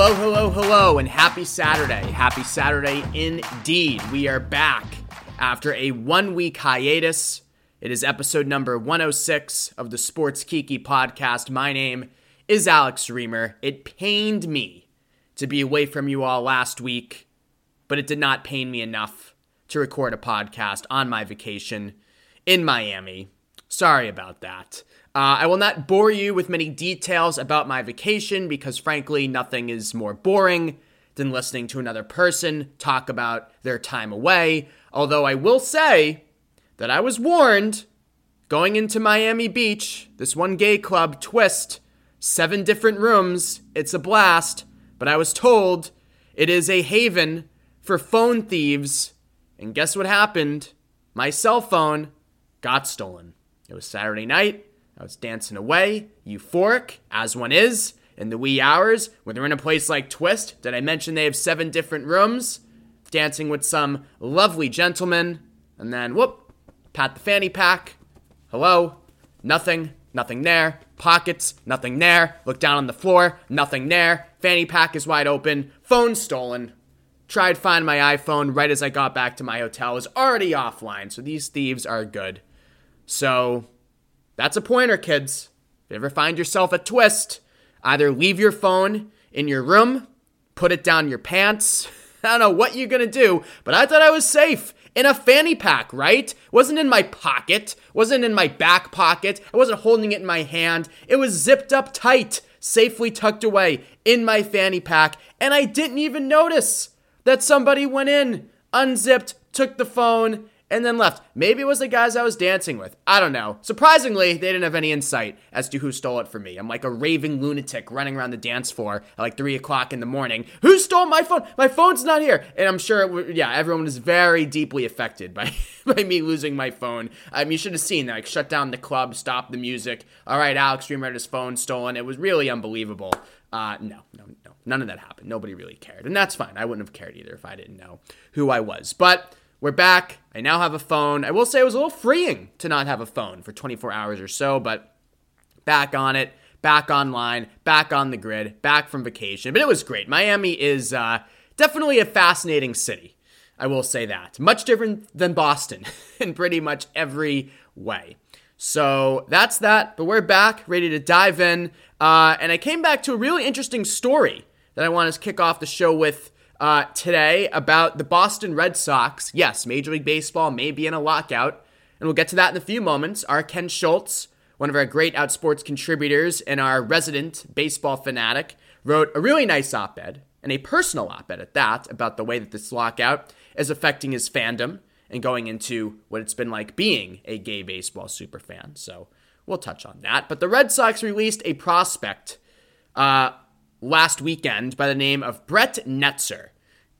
Hello, hello, hello, and happy Saturday. Happy Saturday indeed. We are back after a one week hiatus. It is episode number 106 of the Sports Kiki podcast. My name is Alex Reimer. It pained me to be away from you all last week, but it did not pain me enough to record a podcast on my vacation in Miami. Sorry about that. Uh, I will not bore you with many details about my vacation because, frankly, nothing is more boring than listening to another person talk about their time away. Although I will say that I was warned going into Miami Beach, this one gay club, Twist, seven different rooms, it's a blast, but I was told it is a haven for phone thieves. And guess what happened? My cell phone got stolen. It was Saturday night. I was dancing away, euphoric, as one is, in the wee hours when they're in a place like Twist. Did I mention they have seven different rooms? Dancing with some lovely gentleman, and then whoop, pat the fanny pack. Hello, nothing, nothing there. Pockets, nothing there. Look down on the floor, nothing there. Fanny pack is wide open. Phone stolen. Tried find my iPhone right as I got back to my hotel. It was already offline, so these thieves are good. So that's a pointer, kids. If you ever find yourself a twist, either leave your phone in your room, put it down your pants. I don't know what you're gonna do, but I thought I was safe in a fanny pack, right? Wasn't in my pocket, wasn't in my back pocket, I wasn't holding it in my hand. It was zipped up tight, safely tucked away in my fanny pack, and I didn't even notice that somebody went in, unzipped, took the phone, and then left. Maybe it was the guys I was dancing with. I don't know. Surprisingly, they didn't have any insight as to who stole it from me. I'm like a raving lunatic running around the dance floor at like 3 o'clock in the morning. Who stole my phone? My phone's not here. And I'm sure, yeah, everyone was very deeply affected by, by me losing my phone. Um, you should have seen that. Like, shut down the club, stop the music. All right, Alex his phone stolen. It was really unbelievable. Uh, no, no, no. None of that happened. Nobody really cared. And that's fine. I wouldn't have cared either if I didn't know who I was. But we're back. I now have a phone. I will say it was a little freeing to not have a phone for 24 hours or so, but back on it, back online, back on the grid, back from vacation. But it was great. Miami is uh, definitely a fascinating city. I will say that. Much different than Boston in pretty much every way. So that's that. But we're back, ready to dive in. Uh, and I came back to a really interesting story that I want to kick off the show with uh, today about the Boston Red Sox. Yes, Major League Baseball may be in a lockout, and we'll get to that in a few moments. Our Ken Schultz, one of our great Outsports contributors and our resident baseball fanatic, wrote a really nice op ed, and a personal op ed at that, about the way that this lockout is affecting his fandom and going into what it's been like being a gay baseball superfan. So we'll touch on that. But the Red Sox released a prospect uh, last weekend by the name of Brett Netzer.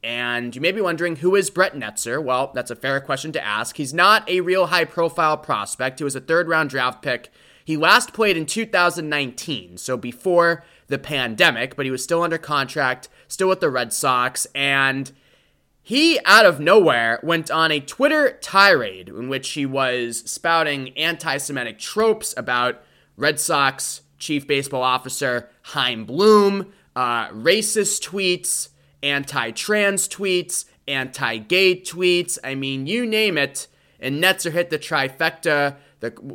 And you may be wondering, who is Brett Netzer? Well, that's a fair question to ask. He's not a real high profile prospect. He was a third round draft pick. He last played in 2019, so before the pandemic, but he was still under contract, still with the Red Sox. And he, out of nowhere, went on a Twitter tirade in which he was spouting anti Semitic tropes about Red Sox chief baseball officer Chaim Bloom, uh, racist tweets, anti trans tweets, anti gay tweets. I mean, you name it. And Netzer hit the trifecta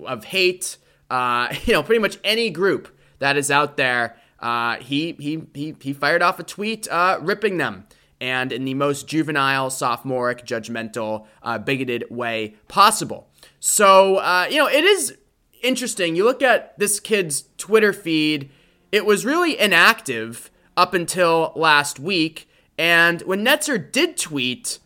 of hate. Uh, you know, pretty much any group that is out there. Uh, he, he, he, he fired off a tweet uh, ripping them and in the most juvenile, sophomoric, judgmental, uh, bigoted way possible. So, uh, you know, it is interesting. You look at this kid's Twitter feed, it was really inactive up until last week. And when Netzer did tweet,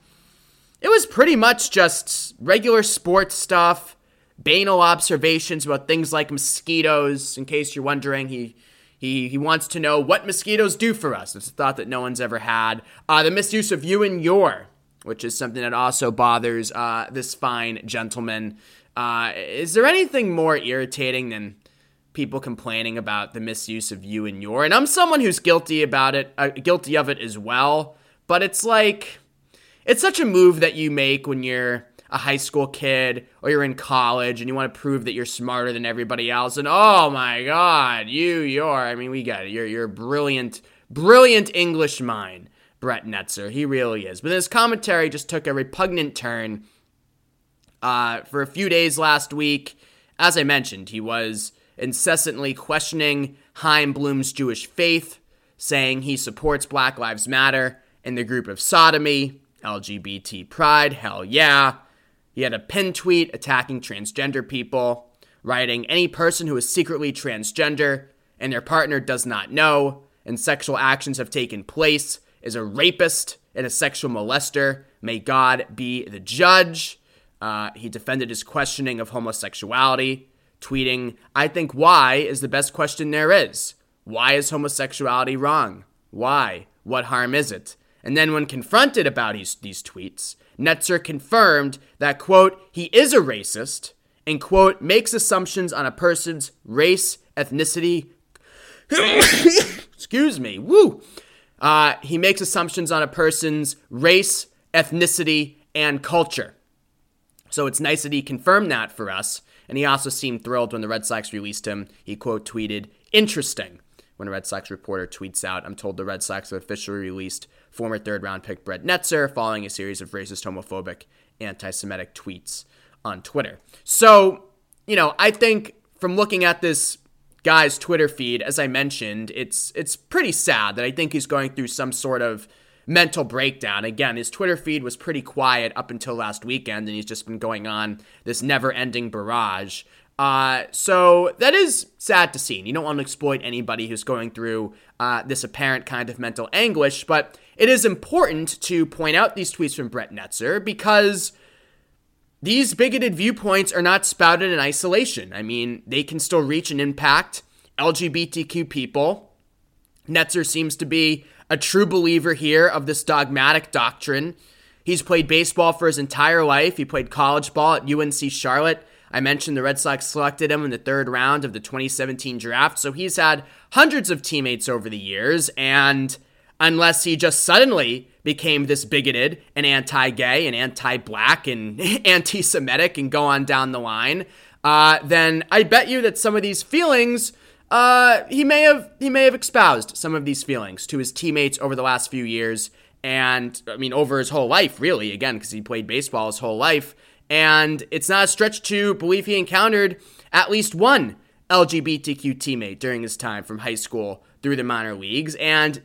it was pretty much just regular sports stuff, banal observations about things like mosquitoes. In case you're wondering, he he he wants to know what mosquitoes do for us. It's a thought that no one's ever had. Uh, the misuse of you and your, which is something that also bothers uh, this fine gentleman. Uh, is there anything more irritating than people complaining about the misuse of you and your? And I'm someone who's guilty about it, uh, guilty of it as well. But it's like, it's such a move that you make when you're a high school kid or you're in college and you want to prove that you're smarter than everybody else. And oh my God, you, you're, I mean, we got it. You're, you're a brilliant, Brilliant English mind, Brett Netzer. He really is. But his commentary just took a repugnant turn. Uh, for a few days last week, as I mentioned, he was incessantly questioning Chaim Bloom's Jewish faith, saying he supports Black Lives Matter and the group of sodomy, LGBT pride, hell yeah. He had a pin tweet attacking transgender people, writing, Any person who is secretly transgender and their partner does not know and sexual actions have taken place is a rapist and a sexual molester. May God be the judge. Uh, he defended his questioning of homosexuality, tweeting, I think why is the best question there is. Why is homosexuality wrong? Why? What harm is it? And then, when confronted about his, these tweets, Netzer confirmed that, quote, he is a racist and, quote, makes assumptions on a person's race, ethnicity, excuse me, woo. Uh, he makes assumptions on a person's race, ethnicity, and culture. So it's nice that he confirmed that for us. And he also seemed thrilled when the Red Sox released him. He quote tweeted, interesting. When a Red Sox reporter tweets out, I'm told the Red Sox have officially released former third round pick Brett Netzer following a series of racist, homophobic, anti Semitic tweets on Twitter. So, you know, I think from looking at this guy's Twitter feed, as I mentioned, it's it's pretty sad that I think he's going through some sort of mental breakdown. Again, his Twitter feed was pretty quiet up until last weekend, and he's just been going on this never-ending barrage. Uh, so that is sad to see. You don't want to exploit anybody who's going through uh, this apparent kind of mental anguish, but it is important to point out these tweets from Brett Netzer because these bigoted viewpoints are not spouted in isolation. I mean, they can still reach and impact LGBTQ people. Netzer seems to be a true believer here of this dogmatic doctrine. He's played baseball for his entire life. He played college ball at UNC Charlotte. I mentioned the Red Sox selected him in the third round of the 2017 draft. So he's had hundreds of teammates over the years. And unless he just suddenly became this bigoted and anti gay and anti black and anti Semitic and go on down the line, uh, then I bet you that some of these feelings. Uh, he may have he may have espoused some of these feelings to his teammates over the last few years, and I mean over his whole life, really. Again, because he played baseball his whole life, and it's not a stretch to believe he encountered at least one LGBTQ teammate during his time from high school through the minor leagues. And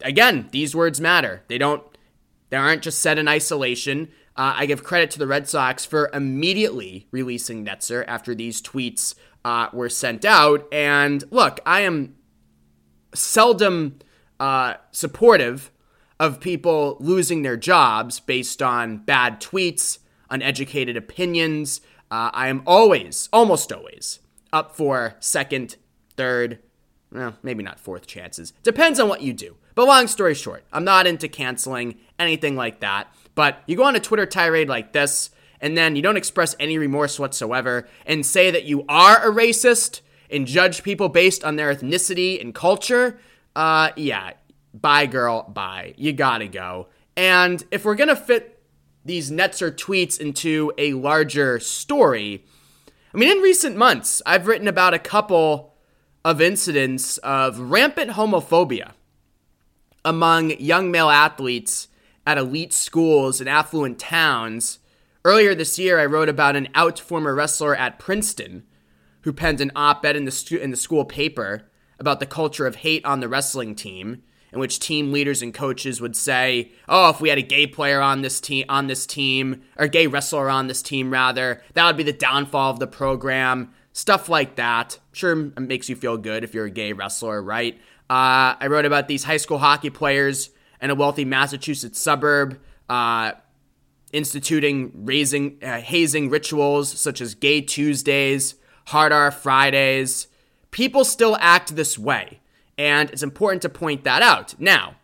again, these words matter. They don't they aren't just said in isolation. Uh, I give credit to the Red Sox for immediately releasing Netzer after these tweets uh, were sent out. And look, I am seldom uh, supportive of people losing their jobs based on bad tweets, uneducated opinions. Uh, I am always, almost always, up for second, third, well, maybe not fourth chances. Depends on what you do. But long story short, I'm not into canceling anything like that. But you go on a Twitter tirade like this, and then you don't express any remorse whatsoever and say that you are a racist and judge people based on their ethnicity and culture, uh, yeah, bye, girl, bye. You gotta go. And if we're gonna fit these Netzer tweets into a larger story, I mean, in recent months, I've written about a couple of incidents of rampant homophobia among young male athletes at elite schools and affluent towns. Earlier this year, I wrote about an out former wrestler at Princeton who penned an op ed in, the in the school paper about the culture of hate on the wrestling team, in which team leaders and coaches would say, "Oh, if we had a gay player on this team, on this team, or gay wrestler on this team, rather, that would be the downfall of the program." Stuff like that. Sure, makes you feel good if you're a gay wrestler, right? Uh, I wrote about these high school hockey players in a wealthy Massachusetts suburb uh, instituting raising, uh, hazing rituals such as Gay Tuesdays, Hard R Fridays. People still act this way, and it's important to point that out. Now,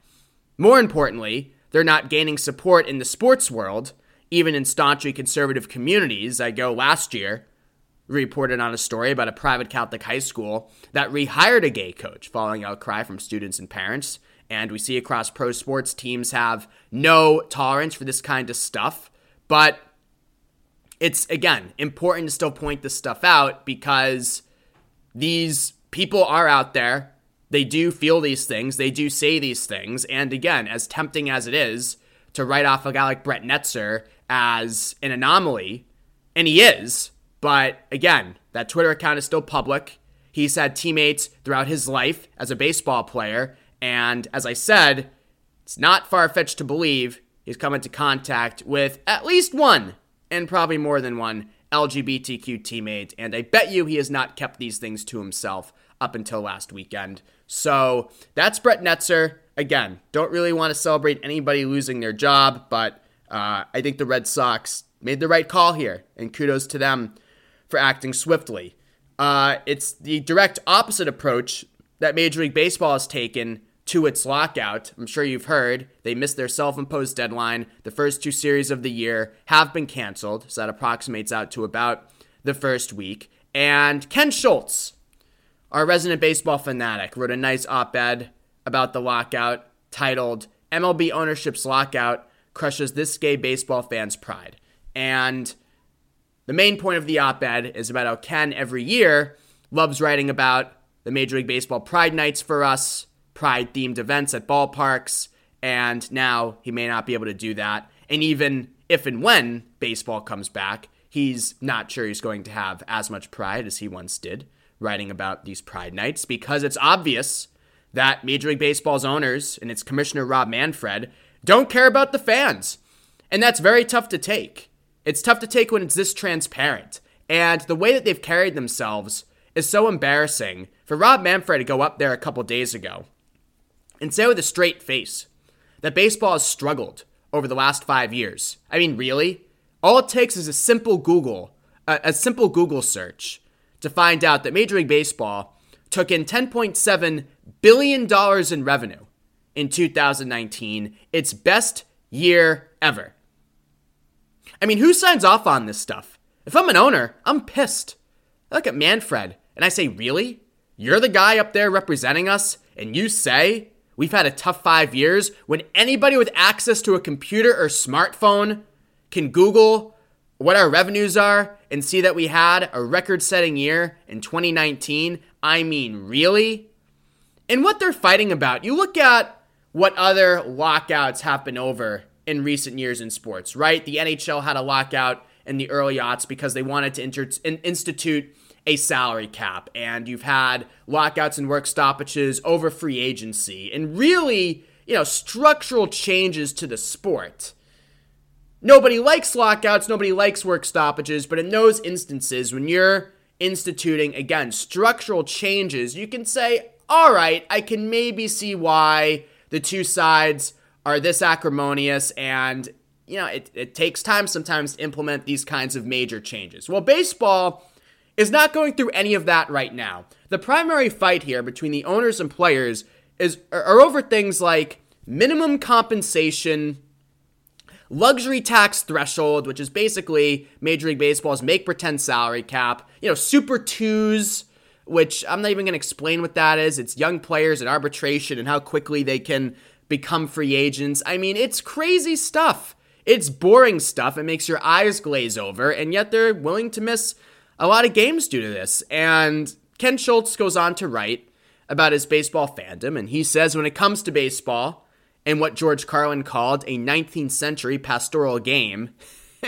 more importantly, they're not gaining support in the sports world, even in staunchly conservative communities. I go last year reported on a story about a private Catholic high school that rehired a gay coach following outcry from students and parents. And we see across pro sports, teams have no tolerance for this kind of stuff. But it's, again, important to still point this stuff out because these people are out there they do feel these things, they do say these things. And again, as tempting as it is to write off a guy like Brett Netzer as an anomaly, and he is, but again, that Twitter account is still public. He's had teammates throughout his life as a baseball player. And as I said, it's not far fetched to believe he's come into contact with at least one, and probably more than one, LGBTQ teammate. And I bet you he has not kept these things to himself up until last weekend. So that's Brett Netzer. Again, don't really want to celebrate anybody losing their job, but uh, I think the Red Sox made the right call here, and kudos to them for acting swiftly. Uh, it's the direct opposite approach that Major League Baseball has taken to its lockout. I'm sure you've heard they missed their self imposed deadline. The first two series of the year have been canceled, so that approximates out to about the first week. And Ken Schultz, our resident baseball fanatic, wrote a nice op ed about the lockout titled MLB Ownership's Lockout Crushes This Gay Baseball Fan's Pride. And the main point of the op ed is about how Ken every year loves writing about the Major League Baseball Pride Nights for us pride themed events at ballparks, and now he may not be able to do that. And even if and when baseball comes back, he's not sure he's going to have as much pride as he once did writing about these pride nights because it's obvious that Major League Baseball's owners and its commissioner Rob Manfred don't care about the fans. And that's very tough to take. It's tough to take when it's this transparent. And the way that they've carried themselves is so embarrassing. For Rob Manfred to go up there a couple days ago and say with a straight face that baseball has struggled over the last five years. I mean, really? All it takes is a simple Google, a, a simple Google search to find out that Major League Baseball took in $10.7 billion in revenue in 2019, its best year ever. I mean, who signs off on this stuff? If I'm an owner, I'm pissed. I look at Manfred and I say, Really? You're the guy up there representing us, and you say We've had a tough five years when anybody with access to a computer or smartphone can Google what our revenues are and see that we had a record setting year in 2019. I mean, really? And what they're fighting about, you look at what other lockouts have been over in recent years in sports, right? The NHL had a lockout in the early aughts because they wanted to institute a salary cap and you've had lockouts and work stoppages over free agency and really, you know, structural changes to the sport. Nobody likes lockouts, nobody likes work stoppages, but in those instances, when you're instituting, again, structural changes, you can say, all right, I can maybe see why the two sides are this acrimonious and you know it, it takes time sometimes to implement these kinds of major changes well baseball is not going through any of that right now. The primary fight here between the owners and players is are over things like minimum compensation, luxury tax threshold, which is basically Major League Baseball's make pretend salary cap, you know, super twos, which I'm not even going to explain what that is. It's young players and arbitration and how quickly they can become free agents. I mean, it's crazy stuff. It's boring stuff. It makes your eyes glaze over, and yet they're willing to miss a lot of games due to this. And Ken Schultz goes on to write about his baseball fandom, and he says when it comes to baseball and what George Carlin called a 19th century pastoral game,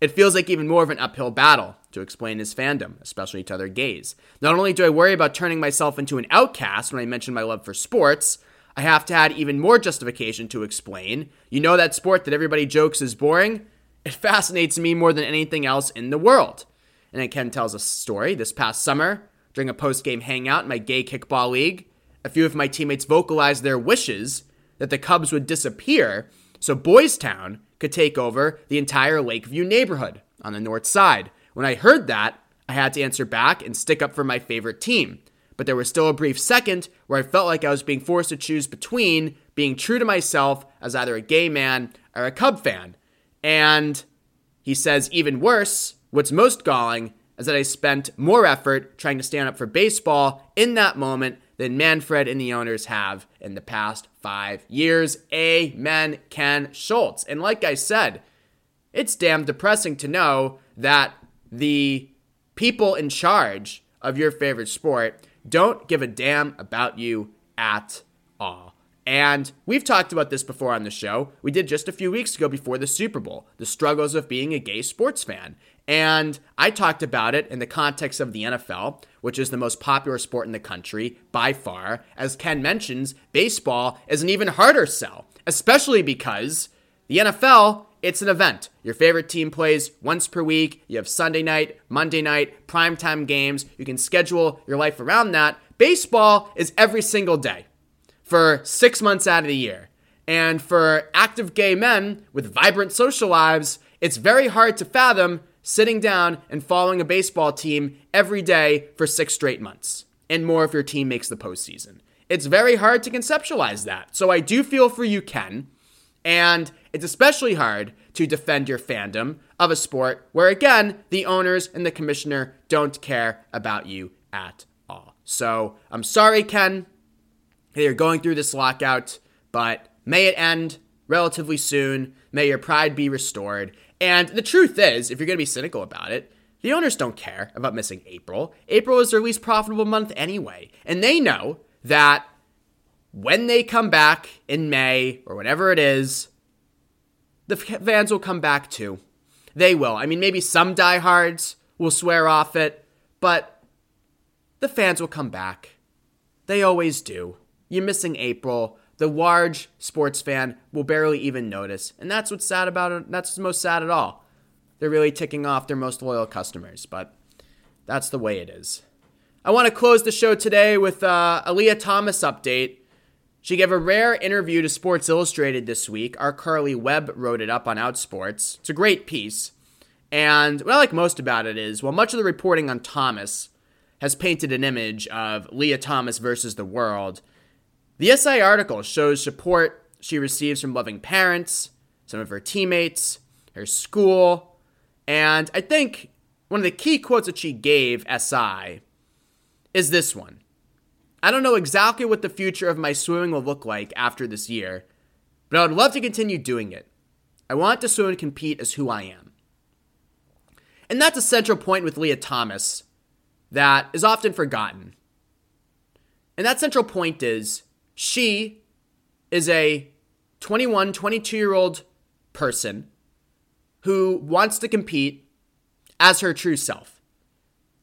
it feels like even more of an uphill battle to explain his fandom, especially to other gays. Not only do I worry about turning myself into an outcast when I mention my love for sports, I have to add even more justification to explain. You know that sport that everybody jokes is boring? It fascinates me more than anything else in the world. And Ken tells a story. This past summer, during a post game hangout in my gay kickball league, a few of my teammates vocalized their wishes that the Cubs would disappear so Boys Town could take over the entire Lakeview neighborhood on the north side. When I heard that, I had to answer back and stick up for my favorite team. But there was still a brief second where I felt like I was being forced to choose between being true to myself as either a gay man or a Cub fan. And he says, even worse, What's most galling is that I spent more effort trying to stand up for baseball in that moment than Manfred and the owners have in the past five years. Amen, Ken Schultz. And like I said, it's damn depressing to know that the people in charge of your favorite sport don't give a damn about you at all. And we've talked about this before on the show. We did just a few weeks ago before the Super Bowl, the struggles of being a gay sports fan. And I talked about it in the context of the NFL, which is the most popular sport in the country by far. As Ken mentions, baseball is an even harder sell, especially because the NFL, it's an event. Your favorite team plays once per week. You have Sunday night, Monday night, primetime games. You can schedule your life around that. Baseball is every single day for six months out of the year. And for active gay men with vibrant social lives, it's very hard to fathom sitting down and following a baseball team every day for six straight months, and more if your team makes the postseason. It's very hard to conceptualize that. So I do feel for you, Ken. And it's especially hard to defend your fandom of a sport where, again, the owners and the commissioner don't care about you at all. So I'm sorry, Ken, that you're going through this lockout, but may it end relatively soon. May your pride be restored. And the truth is, if you're going to be cynical about it, the owners don't care about missing April. April is their least profitable month anyway. And they know that when they come back in May or whatever it is, the fans will come back too. They will. I mean, maybe some diehards will swear off it, but the fans will come back. They always do. You're missing April the large sports fan will barely even notice. And that's what's sad about it. That's what's most sad at all. They're really ticking off their most loyal customers, but that's the way it is. I want to close the show today with uh, a Lia Thomas update. She gave a rare interview to Sports Illustrated this week. Our Karleigh Webb wrote it up on Outsports. It's a great piece. And what I like most about it is, while much of the reporting on Thomas has painted an image of Lia Thomas versus the world, the SI article shows support she receives from loving parents, some of her teammates, her school, and I think one of the key quotes that she gave SI is this one. I don't know exactly what the future of my swimming will look like after this year, but I would love to continue doing it. I want to swim and compete as who I am. And that's a central point with Lia Thomas that is often forgotten. And that central point is she is a 21, 22 year old person who wants to compete as her true self.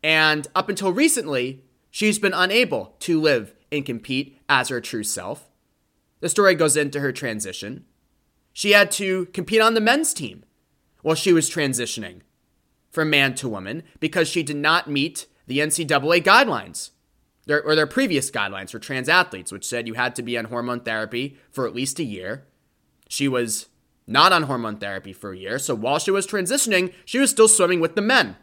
And up until recently, she's been unable to live and compete as her true self. The story goes into her transition. She had to compete on the men's team while she was transitioning from man to woman because she did not meet the NCAA guidelines their, or their previous guidelines for trans athletes, which said you had to be on hormone therapy for at least a year. She was not on hormone therapy for a year, so while she was transitioning, she was still swimming with the men.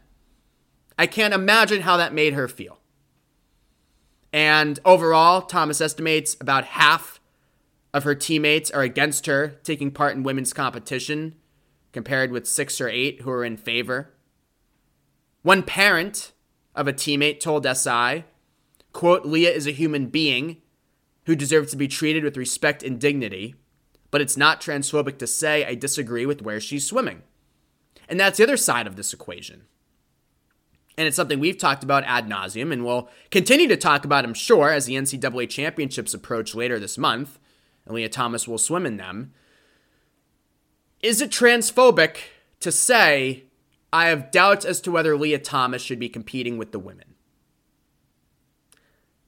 I can't imagine how that made her feel. And overall, Thomas estimates about half of her teammates are against her taking part in women's competition, compared with six or eight who are in favor. One parent of a teammate told SI quote, Lia is a human being who deserves to be treated with respect and dignity, but it's not transphobic to say I disagree with where she's swimming. And that's the other side of this equation. And it's something we've talked about ad nauseum and we'll continue to talk about, I'm sure, as the NCAA championships approach later this month. And Lia Thomas will swim in them. Is it transphobic to say I have doubts as to whether Lia Thomas should be competing with the women?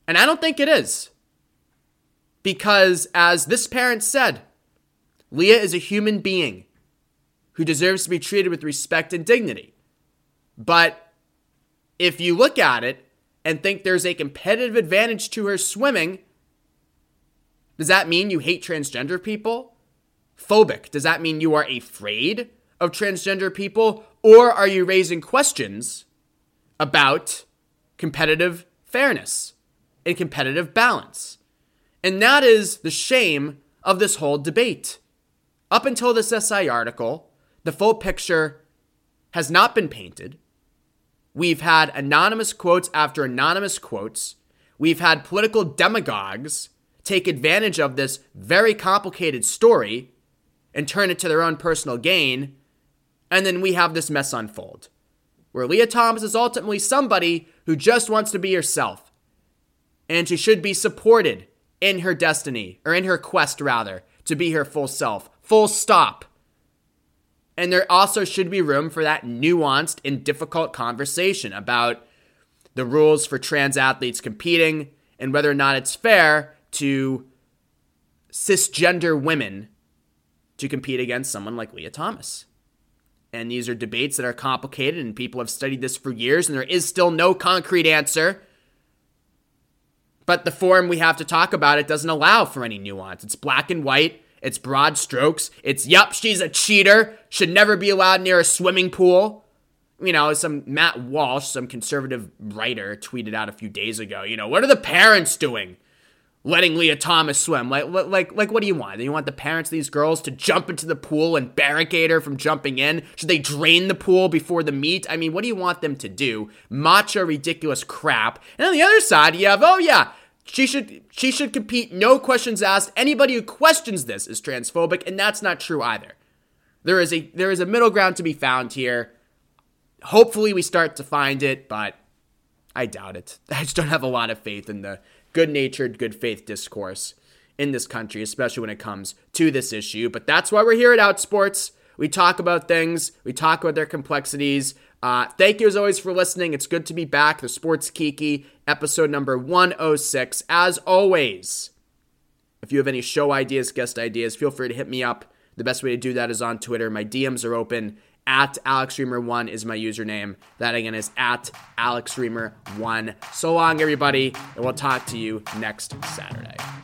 And I don't think it is. Because, as this parent said, Lia is a human being who deserves to be treated with respect and dignity. But if you look at it and think there's a competitive advantage to her swimming, does that mean you hate transgender people? Phobic, does that mean you are afraid of transgender people? Or are you raising questions about competitive fairness? And competitive balance. And that is the shame of this whole debate. Up until this SI article, the full picture has not been painted. We've had anonymous quotes after anonymous quotes. We've had political demagogues take advantage of this very complicated story and turn it to their own personal gain. And then we have this mess unfold, where Lia Thomas is ultimately somebody who just wants to be herself and she should be supported in her destiny, or in her quest, rather, to be her full self. Full stop. And there also should be room for that nuanced and difficult conversation about the rules for trans athletes competing and whether or not it's fair to cisgender women to compete against someone like Lia Thomas. And these are debates that are complicated, and people have studied this for years, and there is still no concrete answer. But the form we have to talk about it doesn't allow for any nuance. It's black and white, it's broad strokes, it's, yup, she's a cheater, should never be allowed near a swimming pool. You know, some Matt Walsh, some conservative writer, tweeted out a few days ago, you know, what are the parents doing? Letting Lia Thomas swim. Like, like, like, what do you want? Do you want the parents of these girls to jump into the pool and barricade her from jumping in? Should they drain the pool before the meet? I mean, what do you want them to do? Macho, ridiculous crap. And on the other side, you have, oh yeah, she should she should compete. No questions asked. Anybody who questions this is transphobic, and that's not true either. There is a there is a middle ground to be found here. Hopefully, we start to find it, but I doubt it. I just don't have a lot of faith in the good natured, good faith discourse in this country, especially when it comes to this issue. But that's why we're here at Outsports. We talk about things, we talk about their complexities. Uh, thank you as always for listening. It's good to be back. The Sports Kiki, episode number 106. As always, if you have any show ideas, guest ideas, feel free to hit me up. The best way to do that is on Twitter. My DMs are open at AlexReimer1 is my username. That again is at AlexReimer1. So long, everybody, and we'll talk to you next Saturday.